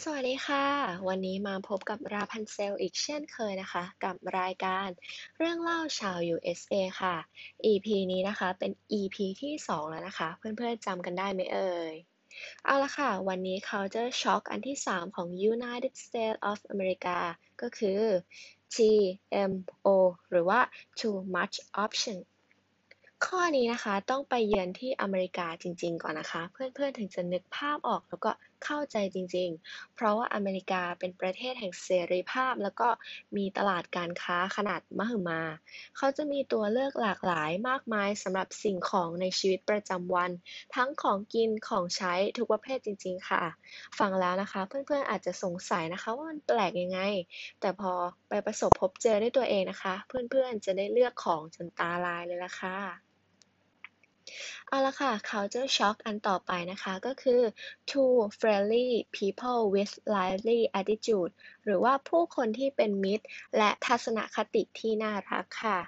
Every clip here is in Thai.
สวัสดีค่ะ วันนี้มาพบกับราพันเซลอีกเช่นเคยนะคะ กับรายการเรื่องเล่าชาว USA ค่ะ EP นี้นะคะเป็น EP ที่ 2 แล้วนะคะ เพื่อนๆจำกันได้ไหมเอ่ย เอาละค่ะ วันนี้ culture shock อันที่ 3 ของ United States of America ก็คือ GMO หรือว่า too much option ข้อนี้นะคะต้องไปเยือนที่อเมริกาจริง ๆ ก่อนนะคะ เพื่อนๆถึงจะนึกภาพออกแล้วก็เข้าใจจริง ๆ เพราะว่าอเมริกาเป็นประเทศแห่งเสรีภาพ แล้วก็มีตลาดการค้าขนาดมหึมา เขาจะมีตัวเลือกหลากหลายมากมายสำหรับสิ่งของในชีวิตประจำวัน ทั้งของกินของใช้ทุกประเภทจริง ๆ ค่ะ ฟังแล้วนะคะ เพื่อนๆอาจจะสงสัยนะคะว่ามันแปลกยังไง แต่พอไปประสบพบเจอด้วยตัวเองนะคะ เพื่อนๆจะได้เลือกของจนตาลายเลยล่ะค่ะ เอาละค่ะ culture shock อันต่อไปนะคะก็คือ to friendly people with lively attitude หรือว่าผู้คนที่เป็นมิตร และทัศนคติที่น่ารักค่ะ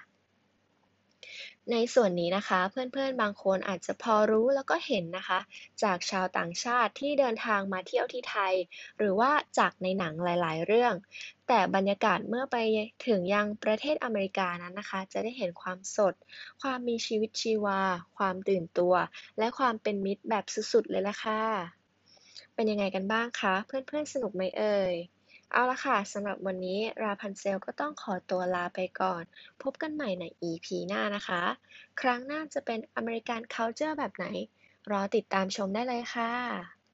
ในส่วนนี้นะคะ เพื่อนๆ บางคนอาจจะพอรู้แล้วก็เห็นนะคะ จากชาวต่างชาติที่เดินทางมาเที่ยวที่ไทย หรือว่าจากในหนังหลายๆ เรื่อง แต่บรรยากาศเมื่อไปถึงยังประเทศอเมริกานั้นนะคะ จะได้เห็นความสด ความมีชีวิตชีวา ความตื่นตัว และความเป็นมิตรแบบสุดๆ เลยล่ะค่ะ เป็นยังไงกันบ้างคะ เพื่อนๆ สนุกไหมเอ่ย เอาละค่ะสำหรับวันนี้ราพันเซลก็ต้องขอตัวลาไปก่อน พบกันใหม่ใน EP หน้านะคะ ครั้งหน้าจะเป็นอเมริกัน culture แบบไหน รอติดตามชมได้เลยค่ะ